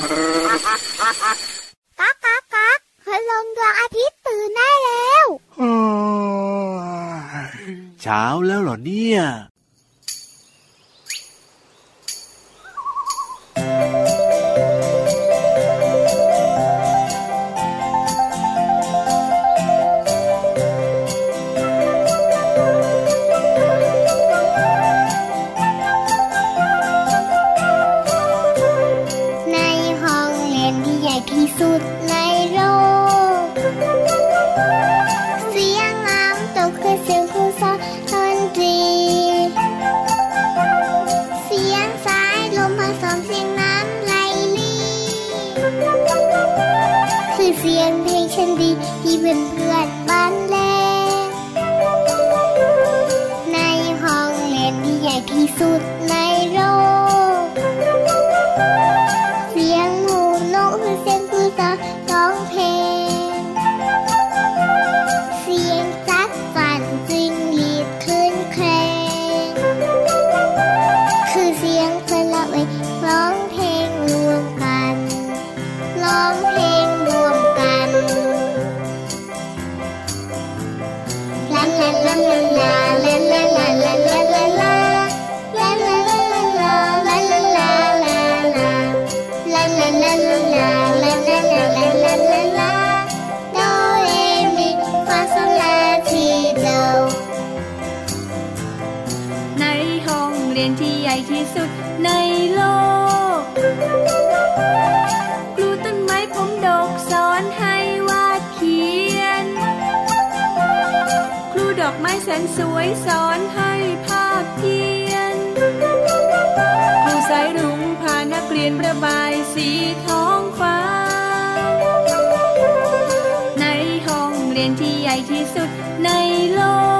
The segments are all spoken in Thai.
ก๊ากก๊ากก๊ากคืลงดวงอาทิตย์ตื่นได้แล้วเช้าแล้วเหรอเนี่ย สนสวยสอนให้ภาพเพียนผู้สายรุ้งพานักเรียนประบายสีท้องฟ้า ในห้องเรียนที่ใหญ่ที่สุดในโลก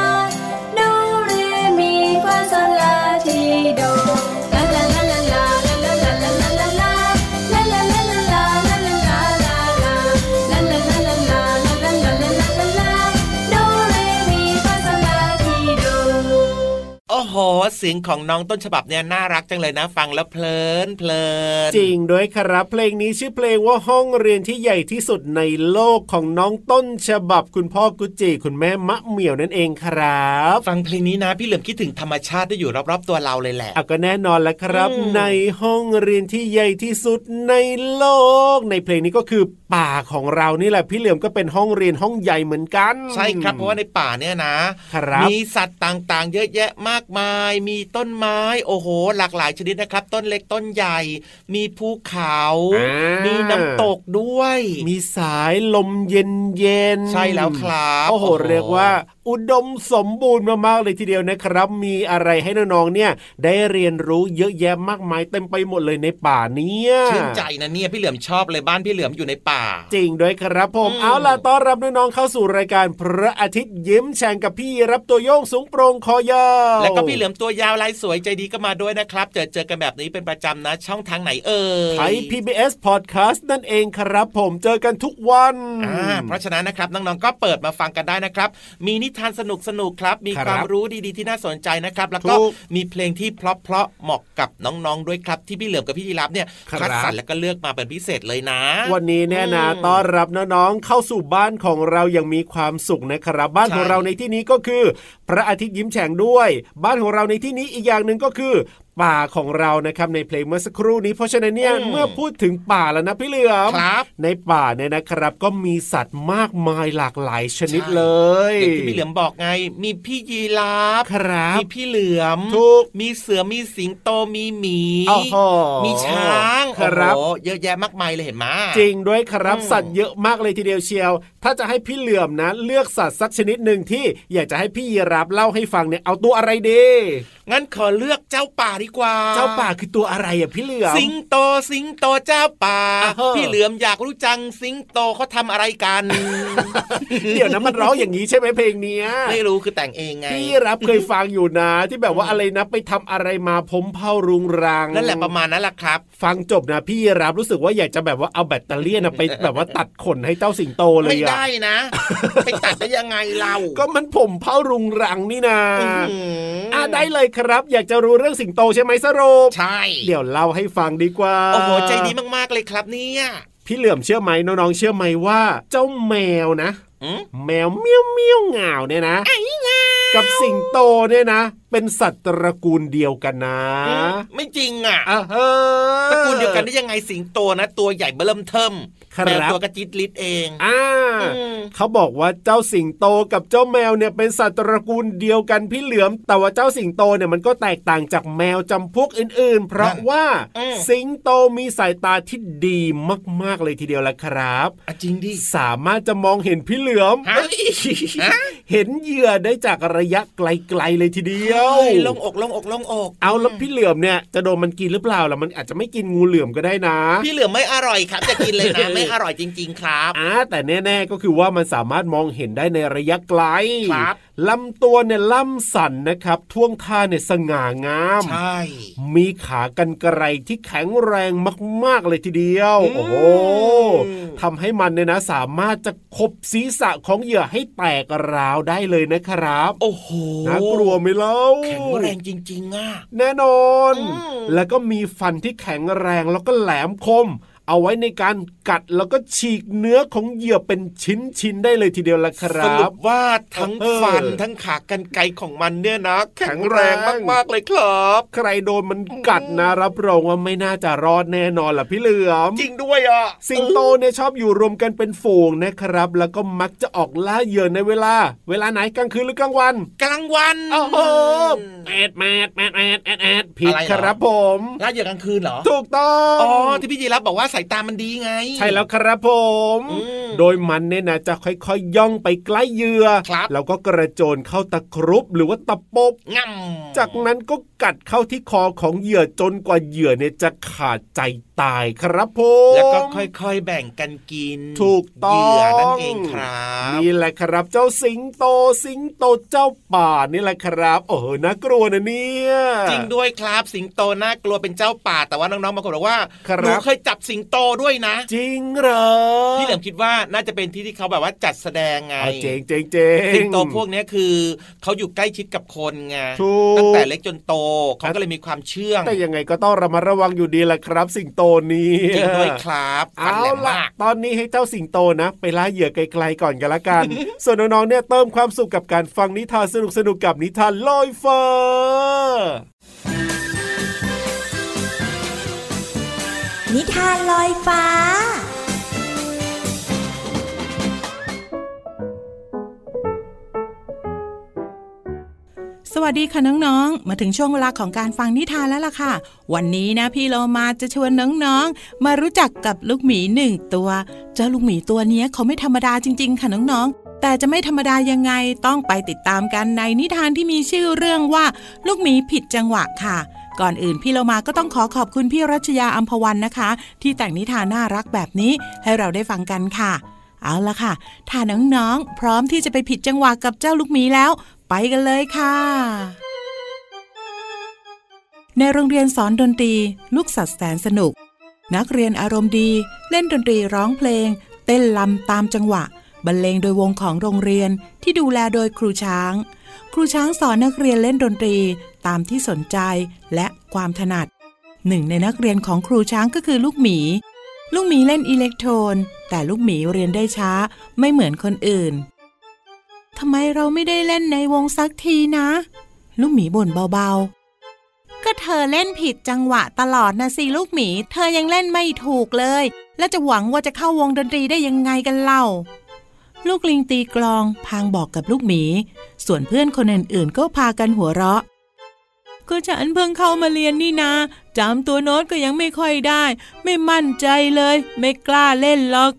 ของน้องต้นฉบับเนี่ยน่ารักจังเลยนะ ฟังแล้วเพลินเพลินจริงด้วยครับ เพลงนี้ชื่อเพลงว่าห้องเรียนที่ใหญ่ที่สุดในโลกของน้องต้นฉบับคุณพ่อกุจิคุณแม่มะเหมี่ยวนั่นเองครับ ฟังเพลงนี้นะพี่เหลือมคิดถึงธรรมชาติได้อยู่รอบๆตัวเราเลยแหละก็แน่นอนแล้วครับ ในห้องเรียนที่ใหญ่ที่สุดในโลก ในเพลงนี้ก็คือป่าของเรานี่แหละพี่เหลือมก็เป็นห้องเรียนห้องใหญ่เหมือนกัน ใช่ครับเพราะว่าในป่าเนี่ยนะมีสัตว์ต่างๆ เยอะแยะมากมายมีต้นไม้ โอ้โห หลากหลายชนิดนะครับ ต้นเล็กต้นใหญ่ มีภูเขา มีน้ำตกด้วย มีสายลมเย็นเย็นใช่แล้วครับโอ้โหเรียกว่าอุอุดมสมบูรณ์มากๆเลยทีเดียวนะครับ มีอะไรให้น้องๆเนี่ย ได้เรียนรู้เยอะแยะมากมายเต็มไปหมดเลยในป่าเนี่ยชื่นใจนะเนี่ยพี่เหลือมชอบเลยบ้านพี่เหลือมอยู่ในป่า จริงด้วยครับผมอืมเอาล่ะต้อนรับน้องๆเข้าสู่รายการพระอาทิตย์ยิ้มแฉ่งกับพี่รับตัวโยงสูงโปรงคอยาวแล้วก็พี่เหลือมตัวยาวลายสวยใจดีก็มาด้วยนะครับ เจอเจอกันแบบนี้เป็นประจำนะ ช่องทางไหนเอ่ยไทย PBS Podcast นั่นเองครับ ผมเจอกันทุกวันอ่าเพราะฉะนั้นนะครับน้องๆก็เปิดมาฟังกันได้นะครับ มีนิทานสนุกสนุกๆครับ มีครับความรู้ดีๆที่น่าสนใจนะครับ แล้วก็ถูกมีเพลงที่เพราะๆเหมาะกับน้องๆด้วยครับ ที่พี่เหลือมกับพี่ยีรับเนี่ยครับคัดสรรแล้วก็เลือกมาเป็นพิเศษเลยนะ วันนี้เนี่ยนะอืมต้อนรับน้องๆเข้าสู่บ้านของเราอย่างมีความสุขนะครับ บ้านของใช่เราในที่นี้ก็คือ พระอาทิตย์ยิ้มแฉ่งด้วย บ้านของเราในที่นี้อีกอย่างหนึ่งก็คือ ป่าของเรานะครับในเพลงเมื่อสักครู่นี้เพราะฉะนั้นเนี่ยเมื่อพูดถึงป่าแล้วนะพี่เหลือมครับในป่าเนี่ยนะครับก็มีสัตว์มากมายหลากหลายชนิดใช่เลยอย่างที่พี่เหลือมบอกไง มีพี่ยีราฟครับมีพี่เหลือมถูกมีเสือมีสิงโตมีหมีโอ้โหมีช้างครับโอ้โหเยอะแยะมากมายเลยเห็นไหมจริงด้วยครับอืมสัตว์เยอะมากเลยทีเดียวเชียว ถ้าจะให้พี่เหลื่อมนะ เลือกสัตว์สักชนิดหนึ่งที่อยากจะให้พี่ยีรับเล่าให้ฟังเนี่ยเอาตัวอะไรดีงั้นขอเลือกเจ้าป่าดีกว่า เจ้าป่าคือตัวอะไรอะพี่เหลื่อมสิงโตสิงโตเจ้าป่าอ่าฮะพี่เหลือมอยากรู้จังสิงโตเขาทำอะไรกัน เดี๋ยวนะมันร้องอย่างนี้ใช่ไหมเพลงเนี้ย ไม่รู้คือแต่งเองไงพี่รับเคยฟังอยู่นะ ที่แบบว่าอะไรนะไปทำอะไรมาผมเผารุงรังนั่นแหละประมาณนั้นแหละครับ ฟังจบนะพี่รับรู้สึกว่าอยากจะแบบว่าเอาแบตเตอรี่นะไปแบบว่าตัดขนให้เจ้าสิงโตเลยไม่อะได้นะไปตัดได้ยังไงเราก็มันผมเผารุงรังนี่นะอื้อหืออะได้เลยครับ อยากจะรู้เรื่องสิงโตใช่ไหมสรุปใช่ เดี๋ยวเล่าให้ฟังดีกว่า โอ้โหใจดีมากๆเลยครับเนี่ยพี่เหลื่อมเชื่อไหมน้องๆเชื่อไหมว่า เจ้าแมวนะอืมแมวเมี้ยวเมี้ยวเหงาเนี่ยนะกับสิงโตเนี่ยนะ เป็นสัตว์ตระกูลเดียวกันนะ ไม่จริงอะอะเฮ้อตระกูลเดียวกันได้ยังไงสิงโตนะ ตัวใหญ่เบ้อเริ่มเทิมครับ แมวตัวกระจิตลิดเองอ่าอืมเขาบอกว่าเจ้าสิงโตกับเจ้าแมวเนี่ยเป็นสัตว์ตระกูลเดียวกันพี่เหลือม แต่ว่าเจ้าสิงโตเนี่ยมันก็แตกต่างจากแมวจำพวกอื่นๆ เพราะว่าอืมสิงโตมีสายตาที่ดีมากๆเลยทีเดียวละครับอะจริงดิสามารถจะมองเห็นพี่เหลือมฮะ เอ้ยฮะเห็นเหยื่อได้จากระยะไกลๆเลยทีเดียวเฮ้ยลงอกลงอกลงอก เอาแล้วพี่เหลือมเนี่ยจะโดนมันกินหรือเปล่าล่ะมันอาจจะไม่กินงูเหลือมก็ได้นะ พี่เหลือมไม่อร่อยครับจะกินเลยนะไม่อร่อยจริง ๆ ครับอ่าแต่แน่ๆก็คือว่ามันสามารถมองเห็นได้ในระยะไกลครับลำตัวเนี่ยล่ำสันนะครับ ท่วงท่าเนี่ยสง่างามใช่มีขากันไกรที่แข็งแรงมาก ๆเลยทีเดียวอืมโอ้โหทำให้มันเนี่ยนะ สามารถจะขบศีรษะของเหยื่อให้แตกร้าวได้เลยนะครับ โอ้โหน่ากลัวไหมเล่าแข็งแรงจริงๆอะแน่นอนอืมแล้วก็มีฟันที่แข็งแรงแล้วก็แหลมคม เอาไว้ในการกัดแล้วก็ฉีกเนื้อของเหยื่อเป็นชิ้นๆได้เลยทีเดียวละครัสรุบปว่าทั้งเออฟันทั้งขากรรไกรของมันเนี่ยนะแข็แข็งงแรแรงงมากๆเลยครับ ใครโดนมันกัดนะรับรองว่าไม่น่าจะรอดแน่นอนล่ะพี่เหลือมจริงด้วยอะสิงโตเนี่ยชอบอยู่รวมกันเป็นฝูงนะครับ แล้วก็มักจะออกล่าเหยื่อในเวลา เวลาไหนกลางคืนหรือกลางวัน กลางวันโอ้โหแอดแมดแมดแอดแอดแอดผิดอะไรเหรอครับผมล่าเหยื่อกลางคืนเหรอถูกต้องอ๋อที่พี่ยีรับบอกว่าสายตามันดีไง ใช่แล้วครับผมอืมโดยมันเนี่ยนะจะค่อยๆย่องไปใกล้เหยื่อครับแล้วก็กระโจนเข้าตะครุบหรือว่าตะปบง่ำจากนั้นก็กัดเข้าที่คอของเหยื่อจนกว่าเหยื่อเนี่ยจะขาดใจตายครับผมแล้วก็ค่อยๆแบ่งกันกิน ถูกต้องเหยื่อนั่นเองครับนี่แหละครับเจ้าสิงโตสิงโตเจ้าป่านี่แหละครับ โอ้โหน่ากลัวนะเนี่ยจริงด้วยครับสิงโตน่ากลัวเป็นเจ้าป่าแต่ว่าน้องๆบางคนบอกว่าครับหนูเคยจับสิงโตด้วยนะ จริงเหรอพี่เหลิมคิดว่าน่าจะเป็นที่ที่เขาแบบว่าจัดแสดงไงอะเจ๋งเจ๋งเจ๋งสิงโตพวกเนี้ยคือเขาอยู่ใกล้ชิดกับคนไงถูกตั้งแต่เล็กจนโตเขาก็เลยมีความเชื่องแต่ยังไงก็ต้องระมัดระวังอยู่ดีแหละครับ สิงโตนี้จริงด้วยครับฟันเอาแหลมล่ะมากตอนนี้ให้เจ้าสิงโตนะ ไปล่าเหยื่อไกลๆก่อนกันละกัน ส่วนน้องๆเนี่ยเติมความสุขกับการฟังนิทานสนุกๆกับนิทานลอยฟ้า นิทานลอยฟ้า สวัสดีค่ะน้องๆ มาถึงช่วงเวลาของการฟังนิทานแล้วล่ะค่ะ วันนี้นะพี่เรามาจะชวนน้องๆ มารู้จักกับลูกหมีหนึ่งตัว เจ้าลูกหมีตัวนี้เขาไม่ธรรมดาจริง ๆ ค่ะน้องๆ แต่จะไม่ธรรมดายังไงต้องไปติดตามกันในนิทานที่มีชื่อเรื่องว่า ลูกหมีผิดจังหวะค่ะ ก่อนอื่นพี่เรามาก็ต้องขอขอบคุณพี่รัชยาอัมพวันนะคะ ที่แต่งนิทานน่ารักแบบนี้ให้เราได้ฟังกันค่ะ เอาละค่ะ ถ้าน้องๆพร้อมที่จะไปผิดจังหวะกับเจ้าลูกหมีแล้ว ไปกันเลยค่ะ ในโรงเรียนสอนดนตรี ลูกสัตว์แสนสนุก นักเรียนอารมณ์ดี เล่นดนตรีร้องเพลง เต้นลำตามจังหวะบรรเลงโดยวงของโรงเรียนที่ดูแลโดยครูช้าง ครูช้างสอนนักเรียนเล่นดนตรี ตามที่สนใจและความถนัดหนึ่งในนักเรียนของครูช้างก็คือลูกหมี ลูกหมีเล่นอิเล็กโทรน แต่ลูกหมีเรียนได้ช้าไม่เหมือนคนอื่นทำไมเราไม่ได้เล่นในวงสักทีนะ ลูกหมีบ่นเบาๆ ก็เธอเล่นผิดจังหวะตลอดนะสิลูกหมี เธอยังเล่นไม่ถูกเลย แล้วจะหวังว่าจะเข้าวงดนตรีได้ยังไงกันเล่า ลูกลิงตีกลองพางบอกกับลูกหมี ส่วนเพื่อนคนอื่นๆ ก็พากันหัวเราะ ก็ฉันเพิ่งเข้ามาเรียนนี่นาจำตัวโน้ตก็ยังไม่ค่อยได้ ไม่มั่นใจเลย ไม่กล้าเล่นหรอก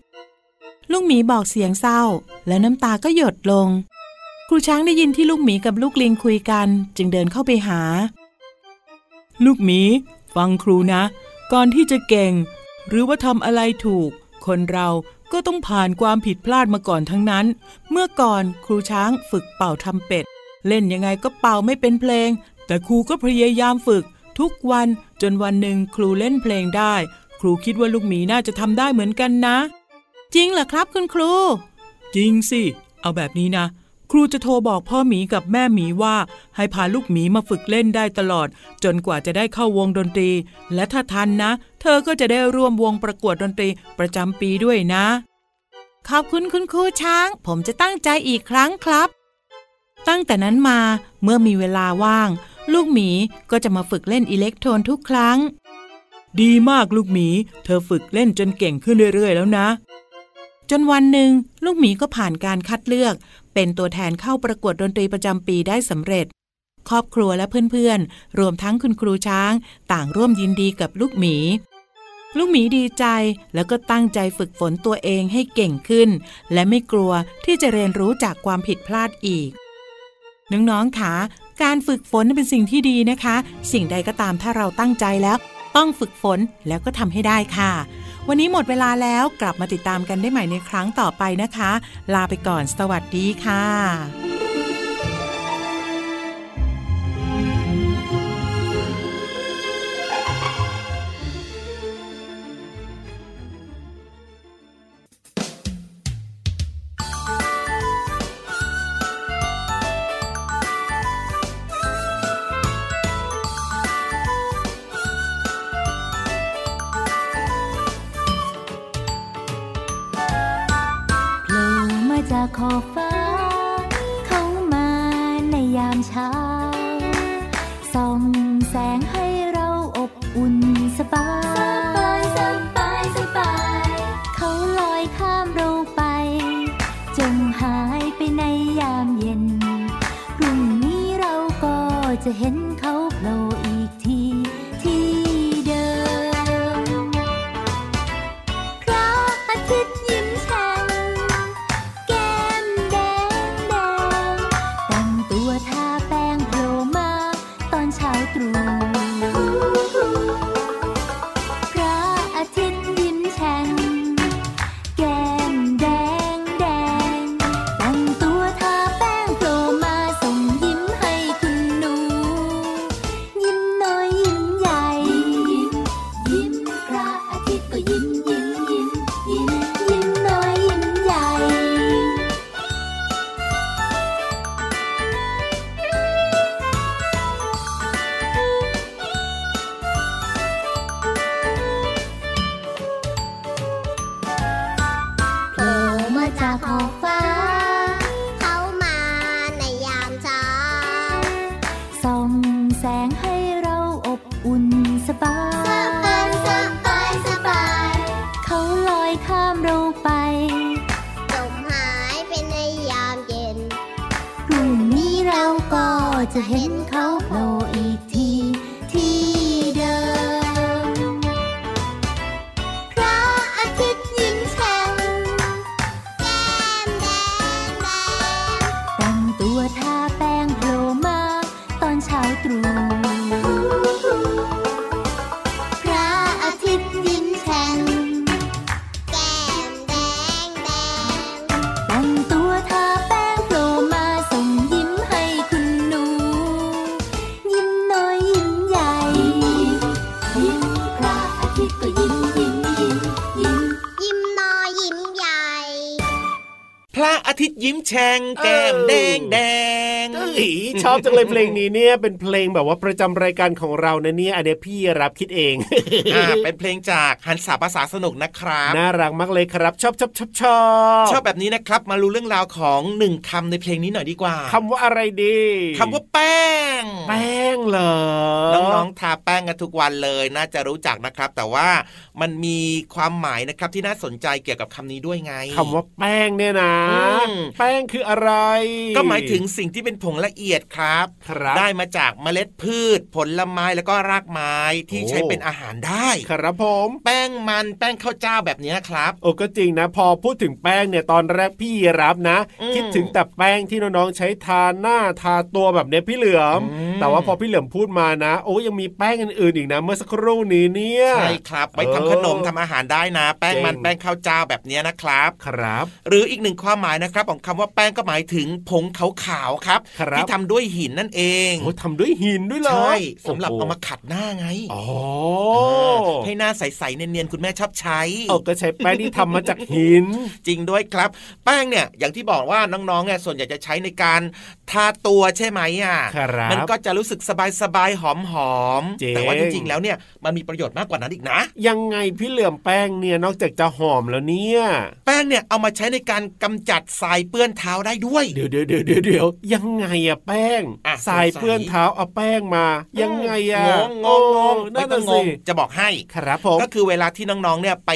ลูกหมีบอกเสียงเศร้า แล้วน้ำตาก็หยดลง ครูช้างได้ยินที่ลูกหมีกับลูกลิงคุยกัน จึงเดินเข้าไปหา ลูกหมี ฟังครูนะ ก่อนที่จะเก่ง หรือว่าทำอะไรถูก คนเราก็ต้องผ่านความผิดพลาดมาก่อนทั้งนั้น เมื่อก่อนครูช้างฝึกเป่าทำเป็ด เล่นยังไงก็เป่าไม่เป็นเพลง แต่ครูก็พยายามฝึกทุกวันจนวันหนึ่งครูเล่นเพลงได้ ครูคิดว่าลูกหมีน่าจะทำได้เหมือนกันนะ จริงเหรอครับคุณครู จริงสิ เอาแบบนี้นะ ครูจะโทรบอกพ่อหมีกับแม่หมีว่า ให้พาลูกหมีมาฝึกเล่นได้ตลอด จนกว่าจะได้เข้าวงดนตรี และถ้าทันนะ เธอก็จะได้ร่วมวงประกวดดนตรีประจำปีด้วยนะ ขอบคุณคุณครูช้าง ผมจะตั้งใจอีกครั้งครับ ตั้งแต่นั้นมาเมื่อมีเวลาว่าง ลูกหมีก็จะมาฝึกเล่นอิเล็กโทรนทุกครั้ง ดีมากลูกหมี เธอฝึกเล่นจนเก่งขึ้นเรื่อยๆ แล้วนะ จนวันหนึ่งลูกหมีก็ผ่านการคัดเลือก เป็นตัวแทนเข้าประกวดดนตรีประจำปีได้สำเร็จ ครอบครัวและเพื่อนๆ รวมทั้งคุณครูช้าง ต่างร่วมยินดีกับลูกหมีลูกหมีดีใจแล้วก็ตั้งใจฝึกฝนตัวเองให้เก่งขึ้น และไม่กลัวที่จะเรียนรู้จากความผิดพลาดอีก น้องๆคะ การฝึกฝนเป็นสิ่งที่ดีนะคะ สิ่งใดก็ตามถ้าเราตั้งใจแล้ว ต้องฝึกฝนแล้วก็ทำให้ได้ค่ะ วันนี้หมดเวลาแล้วกลับมาติดตามกันได้ใหม่ในครั้งต่อไปนะคะ ลาไปก่อนสวัสดีค่ะ จะเห็นเขาโผล่ ย์ยิ้มแฉ่งแก้มแดงแดงเอ้ยชอบจังเลยเพลงนี้เนี่ยเป็นเพลงแบบว่าประจำรายการของเรานะเนี่ยอันเนี้ยพี่รับคิดเองอ่าเป็นเพลงจากหันสาภาษาสนุกนะครับน่ารักมากเลยครับชอบชอบชอบชอบชอบแบบนี้นะครับ มารู้เรื่องราวของหนึ่งคำในเพลงนี้หน่อยดีกว่าคำว่าอะไรดีคำว่าแป้ง แป้งเหรอน้องๆทาแป้งกันทุกวันเลยน่าจะรู้จักนะครับ แต่ว่ามันมีความหมายนะครับที่น่าสนใจเกี่ยวกับคำนี้ด้วยไงคำว่าแป้งเนี่ยนะอืมแป้งคืออะไร ก็หมายถึงสิ่งที่เป็นผงละเอียดครับครับได้มาจากเมล็ดพืช ผลไม้แล้วก็รากไม้ที่โอ้ใช้เป็นอาหารได้ครับผมแป้งมันแป้งข้าวเจ้าแบบนี้ครับ โอ้ก็จริงนะ พอพูดถึงแป้งเนี่ยตอนแรกพี่รับนะอืมคิดถึงแต่แป้งที่น้องๆใช้ทาหน้าทาตัวแบบเนี้ยพี่เหลือมอืมแต่ว่าพอพี่เหลือมพูดมานะ โอ้ยังมีแป้งอื่นๆอีกนะ เมื่อสักครู่นี้เนี่ยใช่ครับไว้เออทำขนมทำอาหารได้นะ แป้งมันจริงแป้งข้าวเจ้าแบบนี้นะครับครับ หรืออีกหนึ่งความหมายนะครับของคำว่าแป้งก็หมายถึงผงขาวๆครับครับที่ทำด้วยหินนั่นเองโอ้ทำด้วยหินด้วยเหรอใช่สำหรับโโเอามาขัดหน้าไงอ๋อเออให้หน้าใสๆเนียนๆคุณแม่ชอบใช้เอาก็ใช้แป้งที่ทำมาจากหิน จริงด้วยครับ แป้งเนี่ยอย่างที่บอกว่าน้องๆเนี่ยส่วนใหญ่จะใช้ในการทาตัวใช่ไหมอะครับมันก็จะรู้สึกสบายๆหอมจริงๆแต่ว่าจริงๆแล้วเนี่ยมันมีประโยชน์มากกว่านั้นอีกนะ ยังไงพี่เหลือมแป้งเนี่ยนอกจากจะหอมแล้วเนี่ย แป้งเนี่ยเอามาใช้ในการกำจัดทรายเปื้อนเท้าได้ด้วยเดี๋ยวเดี๋ยวเดี๋ยวเดี๋ยวเดี๋ยวยังไงอะแป้งอะทรายสงสัยเปื้อนเท้าเอาแป้งมา ยังไงอะงงงงงนั่ไม่นต้อน่ะงงสิงจะบอกให้ครับผมก็คือเวลาที่น้องๆเนี่ยไป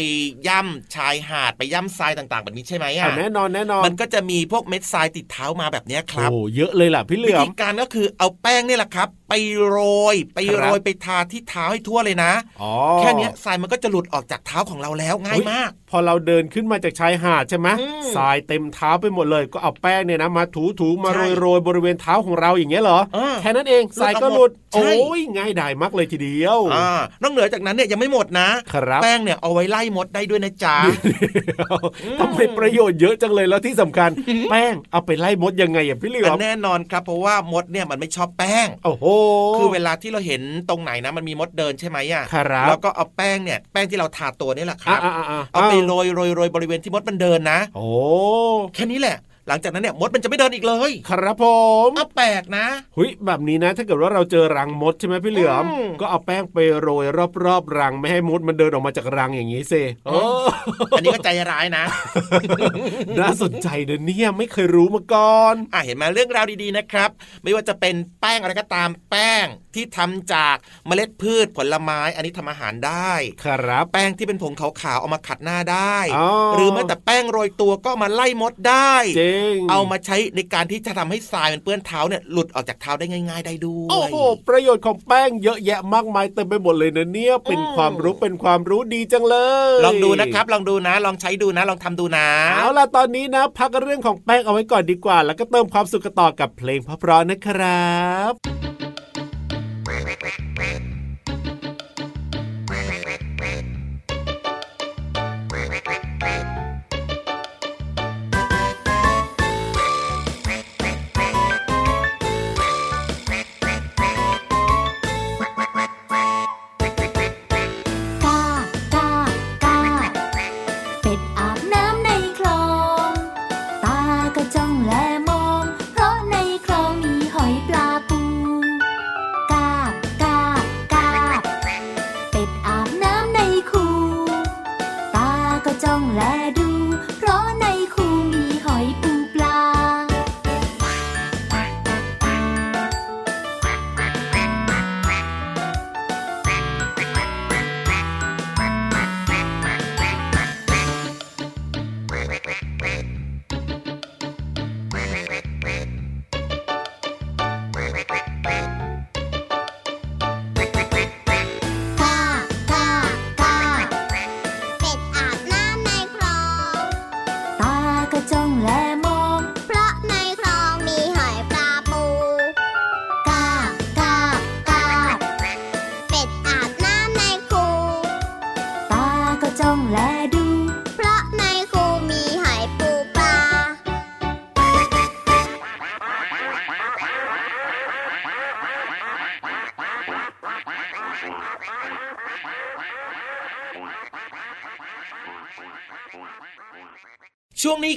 ย่ำชายหาดไปย่ำทรายต่างๆ แบบนี้ใช่ไหมอะอะแน่นอนแน่นอนมันก็จะมีพวกเม็ดทรายติดเท้ามาแบบเนี้ยครับโอ้เยอะเลยล่ะพี่เหลืวิอมธีการก็คือเอาแป้งเนี่ยแหละครับ ไปโรย ไปครับโรยไปทาที่เท้าให้ทั่วเลยนะอ๋อแค่เนี้ยทรายมันก็จะหลุดออกจากเท้าของเราแล้วง่ายมาก พอเราเดินขึ้นมาจากชายหาดใช่ไหมอืมทรายเต็มเท้าไปหมดเลยก็เอาแป้งเนี่ยนะมาถูถูๆมาใช่โรยโรยๆบริเวณเท้าของเราอย่างเงี้ยเหรออ่าแค่นั้นเองทรายก็หหลุลุดดออกหมดใช่โอ้ยง่ายดายมากเลยทีเดียวอ่านอกเหนือจากนั้นเนี่ยยังไม่หมดนะครับแป้งเนี่ยเอาไว้ไล่มดได้ด้วยนะจ๊ะทำไมประโยชน์เยอะจังเลยแล้วที่สำคัญ แป้งเอาไปไล่มดยังไงอะพี่เหลือมแน่นอนครับเพราะว่ามดเนี่ยมันไม่ชอบแป้งโอ้โหคือเวลาที่เราเห็นตรงไหนนะมันมีมดเดินใช่ไหมอะครับแล้วก็เอาแป้งเนี่ยแป้งที่เราทาตัวนี่แหละครับอ่าอ่าอ่าเอาไปโรยโรยโรยบริเวณที่มดมันเดินนะโอ้แค่นี้แหละ หลังจากนั้นเนี่ยมดมันจะไม่เดินอีกเลย ครับผมเอาแปลกนะหุยแบบนี้นะ ถ้าเกิดว่าเราเจอรังมดใช่ไหมพี่เหลือมอืมก็เอาแป้งไปโรยรอบๆรังไม่ให้มดมันเดินออกมาจากรังอย่างนี้สิอ๋ออันนี้ก็ใจร้ายนะ น่าสนใจเนอะเนี่ยไม่เคยรู้มาก่อนอะเห็นไหมเรื่องราวดีๆนะครับ ไม่ว่าจะเป็นแป้งอะไรก็ตามแป้งที่ทำจากเมล็ดพืชผลไม้ อันนี้ทำอาหารได้ครับแป้งที่เป็นผงขาวๆเอามาขัดหน้าได้อ๋อหรือแม้แต่แป้งโรยตัวก็มาไล่มดได้จริง เอามาใช้ในการที่จะทำให้ทรายมันเปื้อนเท้าเนี่ยหลุดออกจากเท้าได้ง่าย ๆ ได้ด้วยโอ้โหประโยชน์ของแป้งเยอะแยะมากมายเต็มไปหมดเลยนะเนี่ยเป็นอืมความรู้เป็นความรู้ดีจังเลย ลองดูนะครับ ลองดูนะ ลองใช้ดูนะ ลองทำดูนะเอาล่ะตอนนี้นะ พักเรื่องของแป้งเอาไว้ก่อนดีกว่า แล้วก็เติมความสุขกันต่อกับเพลงเพราะๆนะครับ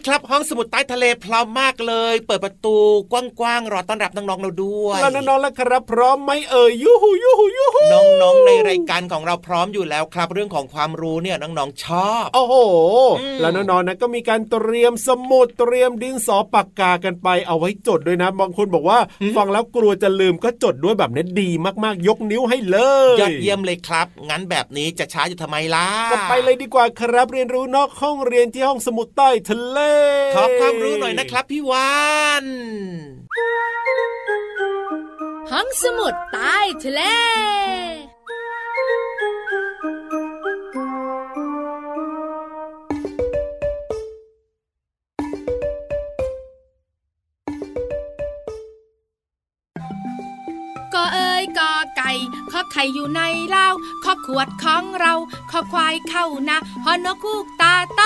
ครับห้องสมุดใต้ทะเลพร้อมมากเลย เปิดประตูกว้างๆรอต้อนรับน้องๆเราด้วยแล้วน้องๆแล้วครับพร้อมไหมเอ่ยยูฮูยูฮูยูฮูน้องๆในรายการของเราพร้อมอยู่แล้วครับ เรื่องของความรู้เนี่ยน้องๆชอบโอ้โหแล้วน้องๆนะก็มีการเตรียมสมุดเตรียมดินสอปากกากันไปเอาไว้จดด้วยนะบางคนบอกว่า ฟังแล้วกลัวจะลืมก็จดด้วยแบบนี้ดีมากๆ ยกนิ้วให้เลยยอดเยี่ยมเลยครับ งั้นแบบนี้จะช้าอยู่ทำไมล่ะก็ไปเลยดีกว่าครับเรียนรู้นอกห้องเรียนที่ห้องสมุดใต้ทะเลขอความรู้หน่อยนะครับพี่วานห้องสมุดใต้ทะเลข้อไข่อยู่ในเล้าข้อขวดของเราข้อควายเข้านะฮอนกคูกตาโต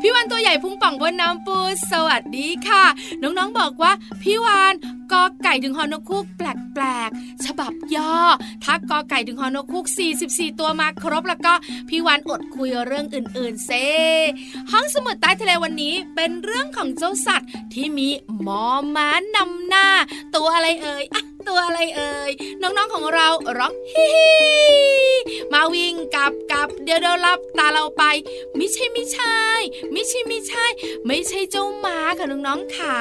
พี่วันตัวใหญ่พุงป่องบนน้ำปูสวัสดีค่ะ น้องๆบอกว่า พี่วานกอไก่ถึงฮอนกคูกแปลกๆ ฉบับย่อ ถ้ากอไก่ถึงฮอนกคูก 44 ตัวมาครบแล้วก็พี่วานอดคุยเรื่องอื่นๆเซห้องสมุดใต้ทะเลวันนี้เป็นเรื่องของเจ้าสัตว์ที่มีมอม้านำหน้า ตัวอะไรเอ่ยอะ ตัวอะไรเอ่ยน้องๆของเราร้องฮิฮิมาวิ่งกับกับเดี๋ยวเดี๋ยวรับตาเราไป ไม่ใช่ไม่ใช่ ไม่ใช่ไม่ใช่ ไม่ใช่เจ้าหมาค่ะน้องๆขา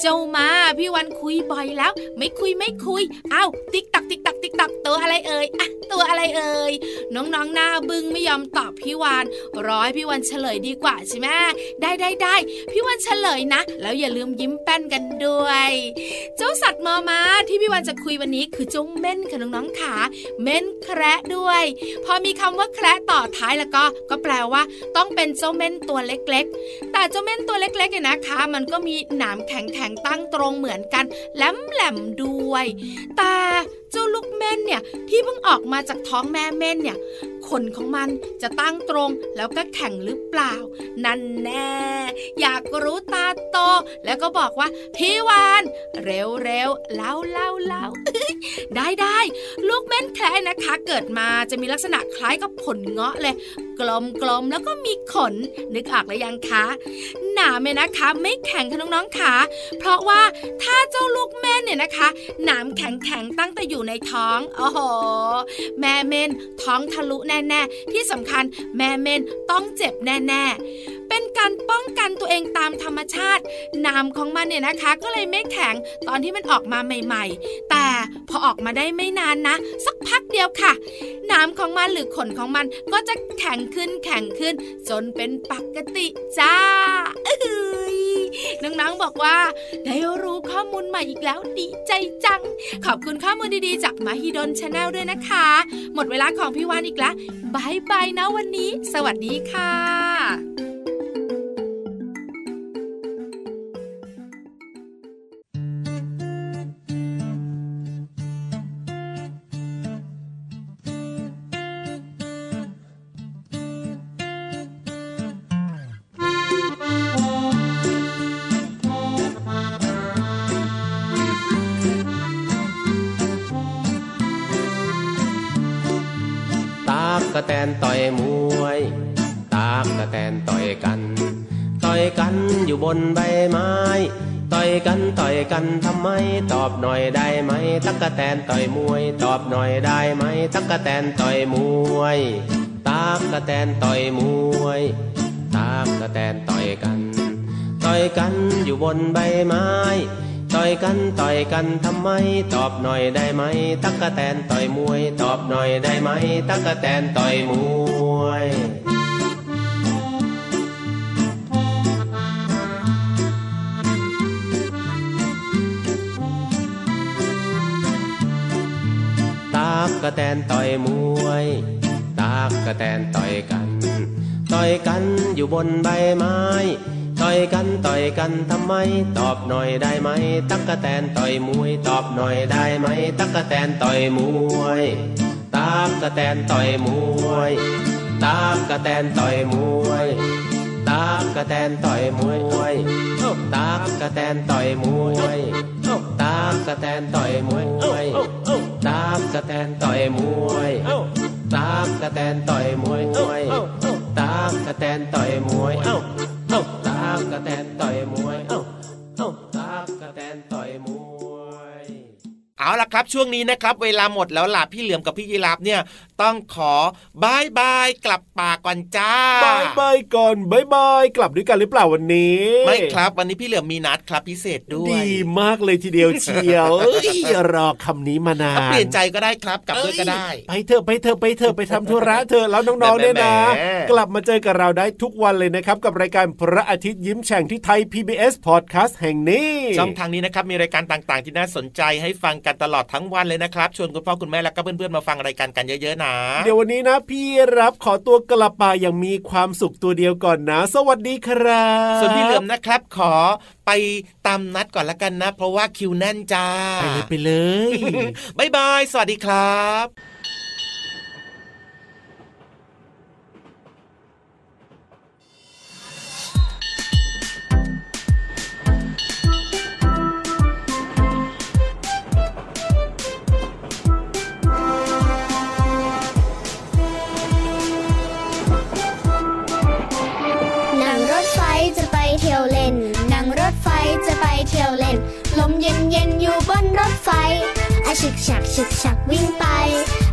เจ้าหมาพี่วันคุยบ่อยแล้ว ไม่คุยไม่คุยอ้าวติ๊กตักติ๊กตักติ๊กตักตัวอะไรเอ่ยอะตัวอะไรเอ่ยน้องๆหน้าบึ้งไม่ยอมตอบพี่วานร้อยพี่วันเฉลยดีกว่าใช่ไหมได้ได้ได้พี่วันเฉลยนะ แล้วอย่าลืมยิ้มแป้นกันด้วย เจ้าสัตว์มอมาที่พี่วันจะคุยวันนี้คือเจ้าเม่นค่ะน้องๆขาเม่นแคระด้วย พอมีคำว่าแคระต่อท้ายแล้วก็ ก็แปลว่า ต้องเป็นเจ้าเม่นตัวเล็กๆ แต่เจ้าเม่นตัวเล็กๆเนี่ยนะคะ มันก็มีหนามแข็งๆตั้งตรงเหมือนกันแหลมๆด้วยแต่ เจ้าลูกเม่นเนี่ยที่เพิ่งออกมาจากท้องแม่เม่นเนี่ยขนของมันจะตั้งตรงแล้วก็แข็งหรือเปล่า นั่นแน่ อยากรู้ตาโต แล้วก็บอกว่า พี่วานเร็วเร็วเล่าเล่าเล่าได้ได้ลูกเม่นแคร์นะคะ เกิดมาจะมีลักษณะคล้ายกับผลเงาะเลย กลมกลมแล้วก็มีขน นึกออกหรือยังคะ หนาเมนะคะ ไม่แข็งค่ะน้องๆขาเพราะว่าถ้าเจ้าลูกแม่นเนี่ยนะคะ หนามแข็งแข็งตั้งแต่อยู่ในท้องโอ้โหแม่เม่นท้องทะลุแน่ๆ ที่สำคัญแม่เม่นต้องเจ็บแน่ๆเป็นการป้องกันตัวเองตามธรรมชาติน้ำของมันเนี่ยนะคะ ก็เลยไม่แข็งตอนที่มันออกมาใหม่ ๆ แต่พอออกมาได้ไม่นานนะ สักพักเดียวค่ะ น้ำของมันหรือขนของมันก็จะแข็งขึ้นแข็งขึ้น จนเป็นปกติจ้า น้องๆบอกว่า ได้รู้ข้อมูลใหม่อีกแล้วดีใจจัง ขอบคุณข้อมูลดีๆ จาก Mahidol Channel ด้วยนะคะ หมดเวลาของพี่วานอีกแล้ว bye bye นะวันนี้ สวัสดีค่ะ กระแตนต่อยมวย ตามกระแตนต่อยกัน ต่อยกันอยู่บนใบไม้ ต่อยกันต่อยกันทำไม ตอบหน่อยได้ไหม ตักกะแตนต่อยมวย ตอบหน่อยได้ไหม ตักกะแตนต่อยมวย ตามกระแตนต่อยมวย ตามกระแตนต่อยกัน ต่อยกันอยู่บนใบไม้ ต่อยกันต่อยกันทำไม ตอบหน่อยได้ไหม ตักกะแตนต่อยมวย ตอบหน่อยได้ไหม ตักกะแตนต่อยมวยตักกะแตนต่อยมวยตักกะแตนต่อยกัน ต่อยกันอยู่บนใบไม้ อยกันต่อยกันทำไม ตอบหน่อยได้ไหม ตักกะแตนต่อยมวย ตอบหน่อยได้ไหม ตักกะแตนต่อยมวยตักกะแตนต่อยมวยตักกะแตนต่อยมวยตักกะแตนต่อยมวยตักกะแตนต่อยมวยตักกะแตนต่อยมวยตักกะแตนต่อยมวยตักกะแตนต่อยมวยตักกะแตนต่อยมวยเอาตั๊กกะแตนต่อยมวย เอ้าเอ้าตั๊กกะแตนต่อยมวย ละครับช่วงนี้นะครับ เวลาหมดแล้วล่ะพี่เหลือมกับพี่ยีราฟเนี่ยต้องขอ bye bye กลับป่าก่อนจ้า bye bye ก่อน bye bye กลับด้วยกันหรือเปล่าวันนี้ ไม่ครับวันนี้พี่เหลือมมีนัดครับพิเศษด้วย ดีมากเลยทีเดียวเชียวรอคำนี้มานานเปลี่ยนใจก็ได้ครับกลับด้วยก็ได้ ไปเถอะไปเถอะไปเถอะไปทำธุระเถอะแล้วน้องๆเนี่ยนะ กลับมาเจอกับเราได้ทุกวันเลยนะครับ กับรายการพระอาทิตย์ยิ้มแฉ่งที่ไทย PBS Podcast แห่งนี้ช่องทางนี้นะครับมีรายการต่างๆ ที่น่าสนใจให้ฟังกันตลอดทั้งวันเลยนะครับ ชวนคุณพ่อคุณแม่แล้วก็เพื่อนๆมาฟังรายการกันเยอะๆนะ เดี๋ยววันนี้นะ พี่รับขอตัวกลับป่าอย่างมีความสุขตัวเดียวก่อนนะ สวัสดีครับส่วนพี่เหลือมนะครับ ขอไปตามนัดก่อนละกันนะ เพราะว่าคิวแน่นจ้าไปเลยไปเลยบ๊ายบายสวัสดีครับึ อชิกฉักวิ่งไป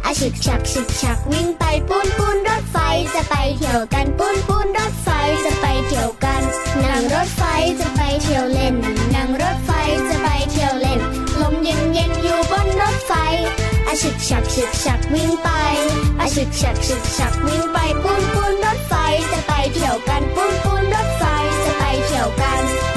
อาฉึกฉักฉึกฉักวิ่งไปปูนปูนรถไฟจะไปเที่ยวกันปูนปูนรถไฟจะไปเที่ยวกันนั่งรถไฟจะไปเที่ยวเล่นนั่งรถไฟจะไปเที่ยวเล่นลมเย็นเย็นอยู่บนรถไฟอาฉึกฉักฉึกฉักวิ่งไปอาฉึกฉักฉึกฉักวิ่งไปปูนปูนรถไฟจะไปเที่ยวกันปูนปูนรถไฟจะไปเที่ยวกัน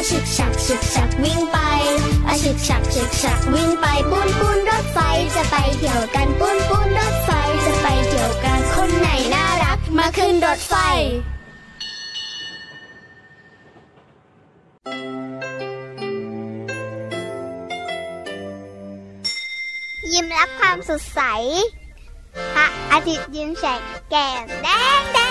อาชึกฉักฉึกฉักวิ่งไปอาชึกฉักฉึกฉักวิ่งไปปูนปูนรถไฟจะไปเที่ยวกันปูนปูนรถไฟจะไปเที่ยวกันคนไหนน่ารักมาขึ้นรถไฟยิ้มรับความสดใส พระอาทิตย์ยิ้มแฉกแก้มแดงแดง